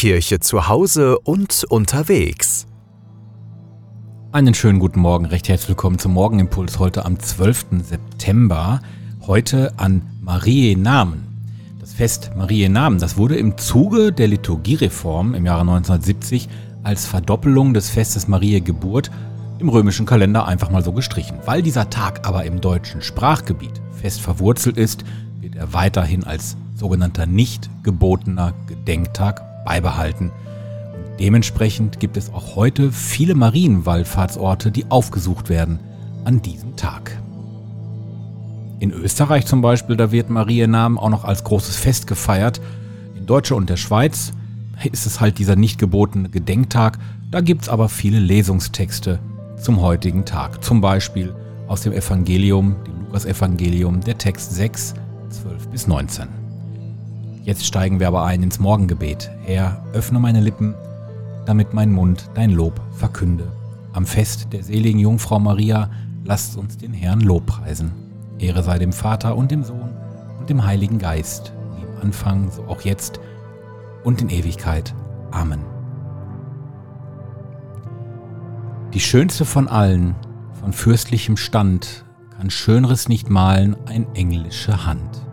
Kirche zu Hause und unterwegs. Einen schönen guten Morgen, recht herzlich willkommen zum Morgenimpuls heute am 12. September. Heute an Marie Namen. Das Fest Marie Namen, das wurde im Zuge der Liturgiereform im Jahre 1970 als Verdoppelung des Festes Marie Geburt im römischen Kalender einfach mal so gestrichen. Weil dieser Tag aber im deutschen Sprachgebiet fest verwurzelt ist, wird er weiterhin als sogenannter nicht gebotener Gedenktag beibehalten. Und dementsprechend gibt es auch heute viele Marienwallfahrtsorte, die aufgesucht werden an diesem Tag. In Österreich zum Beispiel, da wird Marienamen auch noch als großes Fest gefeiert. In Deutschland und der Schweiz ist es halt dieser nicht gebotene Gedenktag. Da gibt es aber viele Lesungstexte zum heutigen Tag. Zum Beispiel aus dem Evangelium, dem Lukas-Evangelium, der Text 6, 12 bis 19. Jetzt steigen wir aber ein ins Morgengebet. Herr, öffne meine Lippen, damit mein Mund dein Lob verkünde. Am Fest der seligen Jungfrau Maria lasst uns den Herrn Lobpreisen. Ehre sei dem Vater und dem Sohn und dem Heiligen Geist, wie im Anfang, so auch jetzt und in Ewigkeit. Amen. Die schönste von allen, von fürstlichem Stand, kann Schönres nicht malen ein englische Hand.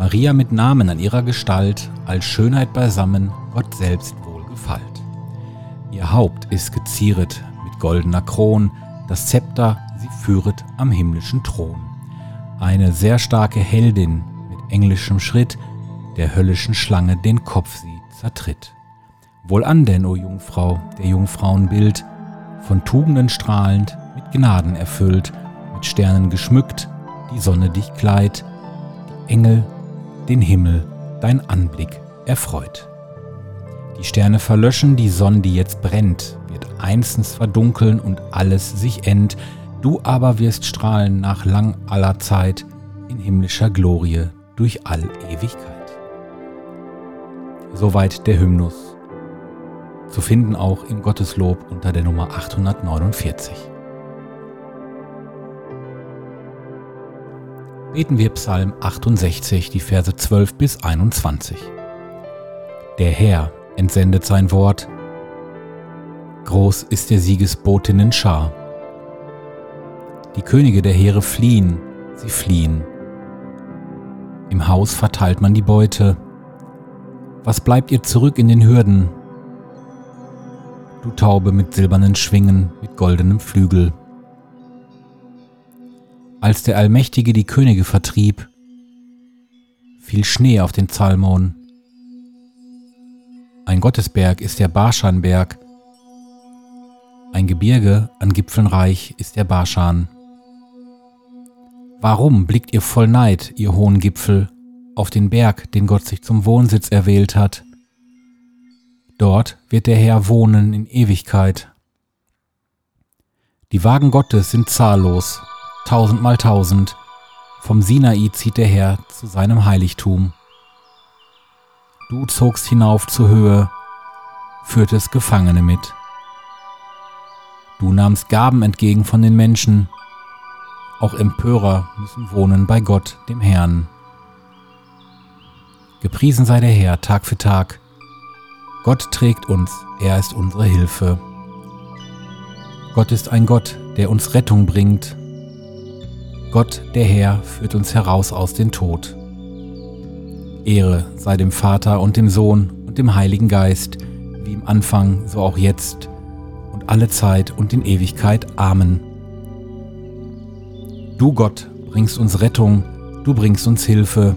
Maria mit Namen an ihrer Gestalt, als Schönheit beisammen, Gott selbst wohlgefallt. Ihr Haupt ist gezieret mit goldener Kron, das Zepter sie führet am himmlischen Thron. Eine sehr starke Heldin mit englischem Schritt, der höllischen Schlange den Kopf sie zertritt. Wohlan denn, o Jungfrau, der Jungfrauenbild, von Tugenden strahlend, mit Gnaden erfüllt, mit Sternen geschmückt, die Sonne dich kleidt, die Engel, den Himmel, dein Anblick erfreut. Die Sterne verlöschen, die Sonne, die jetzt brennt, wird einstens verdunkeln und alles sich end, du aber wirst strahlen nach lang aller Zeit in himmlischer Glorie durch all Ewigkeit. Soweit der Hymnus zu finden auch im Gotteslob unter der Nummer 849. Beten wir Psalm 68, die Verse 12 bis 21. Der Herr entsendet sein Wort, groß ist der Siegesbotinnen Schar. Die Könige der Heere fliehen, sie fliehen. Im Haus verteilt man die Beute. Was bleibt ihr zurück in den Hürden? du Taube mit silbernen Schwingen, mit goldenem Flügel. Als der Allmächtige die Könige vertrieb, fiel Schnee auf den Zalmon. Ein Gottesberg ist der Barschanberg, ein Gebirge an Gipfeln reich ist der Barschan. Warum blickt ihr voll Neid, ihr hohen Gipfel, auf den Berg, den Gott sich zum Wohnsitz erwählt hat? Dort wird der Herr wohnen in Ewigkeit. Die Wagen Gottes sind zahllos, tausendmal tausend. Vom Sinai zieht der Herr zu seinem Heiligtum. Du zogst hinauf zur Höhe, führtest Gefangene mit. Du nahmst Gaben entgegen von den Menschen. Auch Empörer müssen wohnen bei Gott, dem Herrn. Gepriesen sei der Herr Tag für Tag Gott trägt uns, er ist unsere Hilfe. Gott ist ein Gott, der uns Rettung bringt. Gott, der Herr, führt uns heraus aus dem Tod. Ehre sei dem Vater und dem Sohn und dem Heiligen Geist, wie im Anfang, so auch jetzt und alle Zeit und in Ewigkeit. Amen. Du Gott bringst uns Rettung, du bringst uns Hilfe,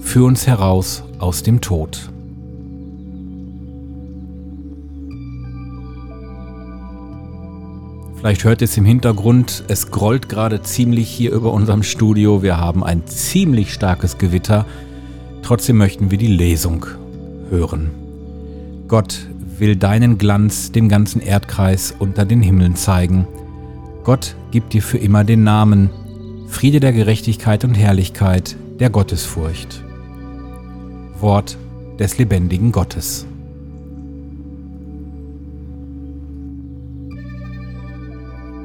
führ uns heraus aus dem Tod. Vielleicht hört ihr es im Hintergrund, es grollt gerade ziemlich hier über unserem Studio. Wir haben ein ziemlich starkes Gewitter. Trotzdem möchten wir die Lesung hören. Gott will deinen Glanz dem ganzen Erdkreis unter den Himmeln zeigen. Gott gibt dir für immer den Namen Friede der Gerechtigkeit und Herrlichkeit der Gottesfurcht. Wort des lebendigen Gottes.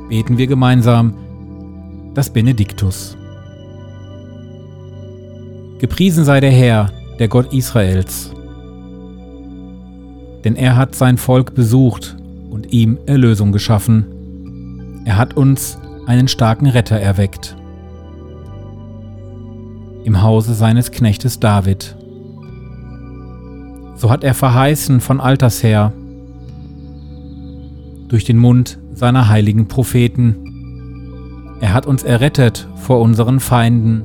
Beten wir gemeinsam das Benediktus. Gepriesen sei der Herr, der Gott Israels. denn er hat sein Volk besucht und ihm Erlösung geschaffen. Er hat uns einen starken Retter erweckt. Im Hause seines Knechtes David. So hat er verheißen von alters her, durch den Mund seiner heiligen Propheten. Er hat uns errettet vor unseren Feinden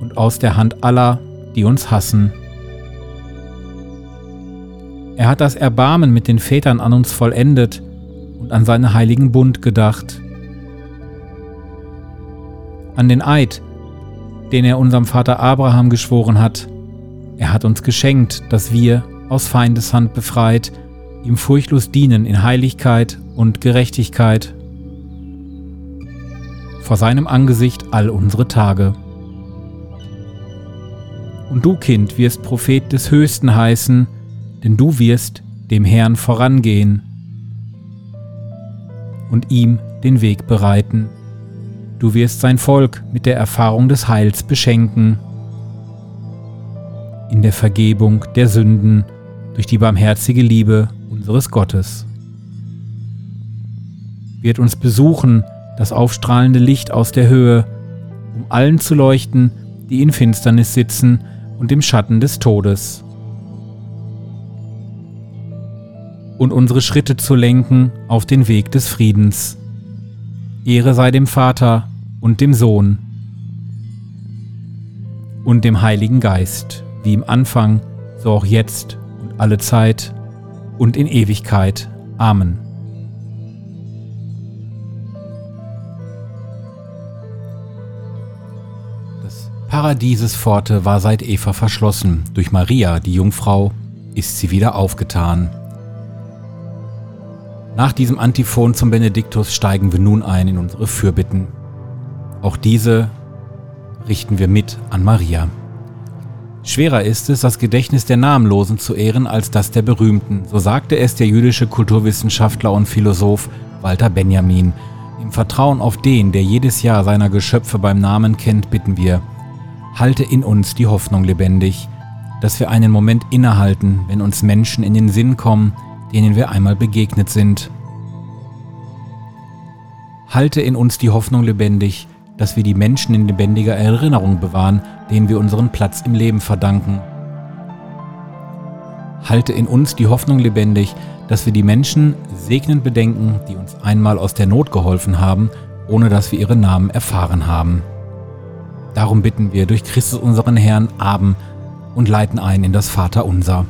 und aus der Hand aller, die uns hassen. Er hat das Erbarmen mit den Vätern an uns vollendet und an seinen heiligen Bund gedacht. An den Eid, den er unserem Vater Abraham geschworen hat. Er hat uns geschenkt, dass wir, aus Feindeshand befreit, ihm furchtlos dienen in Heiligkeit und Gerechtigkeit vor seinem Angesicht all unsere Tage. Und du, Kind, wirst Prophet des Höchsten heißen, denn du wirst dem Herrn vorangehen und ihm den Weg bereiten. Du wirst sein Volk mit der Erfahrung des Heils beschenken, in der Vergebung der Sünden durch die barmherzige Liebe unseres Gottes. Wird uns besuchen das aufstrahlende Licht aus der Höhe, um allen zu leuchten, die in Finsternis sitzen und im Schatten des Todes. Und unsere Schritte zu lenken auf den Weg des Friedens. Ehre sei dem Vater und dem Sohn und dem Heiligen Geist, wie im Anfang, so auch jetzt und alle Zeit und in Ewigkeit. Amen. Das Paradiesespforte war seit Eva verschlossen. Durch Maria, die Jungfrau, ist sie wieder aufgetan. Nach diesem Antiphon zum Benediktus steigen wir nun ein in unsere Fürbitten. Auch diese richten wir mit an Maria. Schwerer ist es, das Gedächtnis der Namenlosen zu ehren als das der Berühmten, so sagte es der jüdische Kulturwissenschaftler und Philosoph Walter Benjamin. Im Vertrauen auf den, der jedes Jahr seiner Geschöpfe beim Namen kennt, bitten wir, halte in uns die Hoffnung lebendig, dass wir einen Moment innehalten, wenn uns Menschen in den Sinn kommen, denen wir einmal begegnet sind. Halte in uns die Hoffnung lebendig, dass wir die Menschen in lebendiger Erinnerung bewahren, denen wir unseren Platz im Leben verdanken. Halte in uns die Hoffnung lebendig, dass wir die Menschen segnend bedenken, die uns einmal aus der Not geholfen haben, ohne dass wir ihre Namen erfahren haben. Darum bitten wir durch Christus unseren Herrn Abend und leiten ein in das Vaterunser.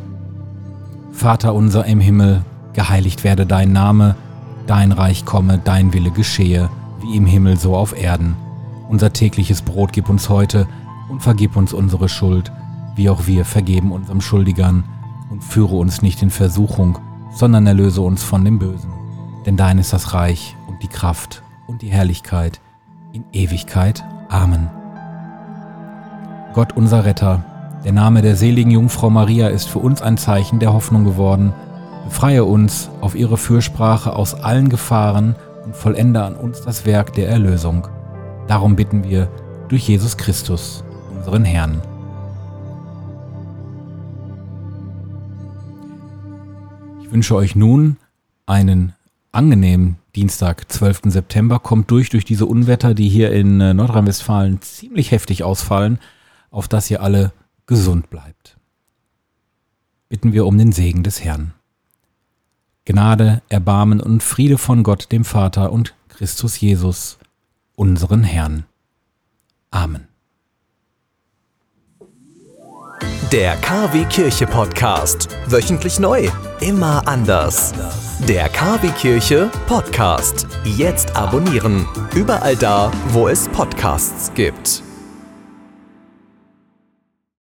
Vater unser im Himmel, geheiligt werde dein Name, dein Reich komme, dein Wille geschehe, wie im Himmel so auf Erden. Unser tägliches Brot gib uns heute und vergib uns unsere Schuld, wie auch wir vergeben unserem Schuldigern. Und führe uns nicht in Versuchung, sondern erlöse uns von dem Bösen. Denn dein ist das Reich und die Kraft und die Herrlichkeit in Ewigkeit. Amen. Gott unser Retter, der Name der seligen Jungfrau Maria ist für uns ein Zeichen der Hoffnung geworden. Befreie uns auf ihre Fürsprache aus allen Gefahren und vollende an uns das Werk der Erlösung. Darum bitten wir durch Jesus Christus, unseren Herrn. Ich wünsche euch nun einen angenehmen Dienstag, 12. September. Kommt durch durch diese Unwetter, die hier in äh, Nordrhein-Westfalen ziemlich heftig ausfallen, auf dass ihr alle gesund bleibt. Bitten wir um den Segen des Herrn. Gnade, Erbarmen und Friede von Gott, dem Vater und Christus Jesus, unseren Herrn. Amen. Der KW Kirche Podcast. Wöchentlich neu. Immer anders. Der KW Kirche Podcast. Jetzt abonnieren. Überall da, wo es Podcasts gibt.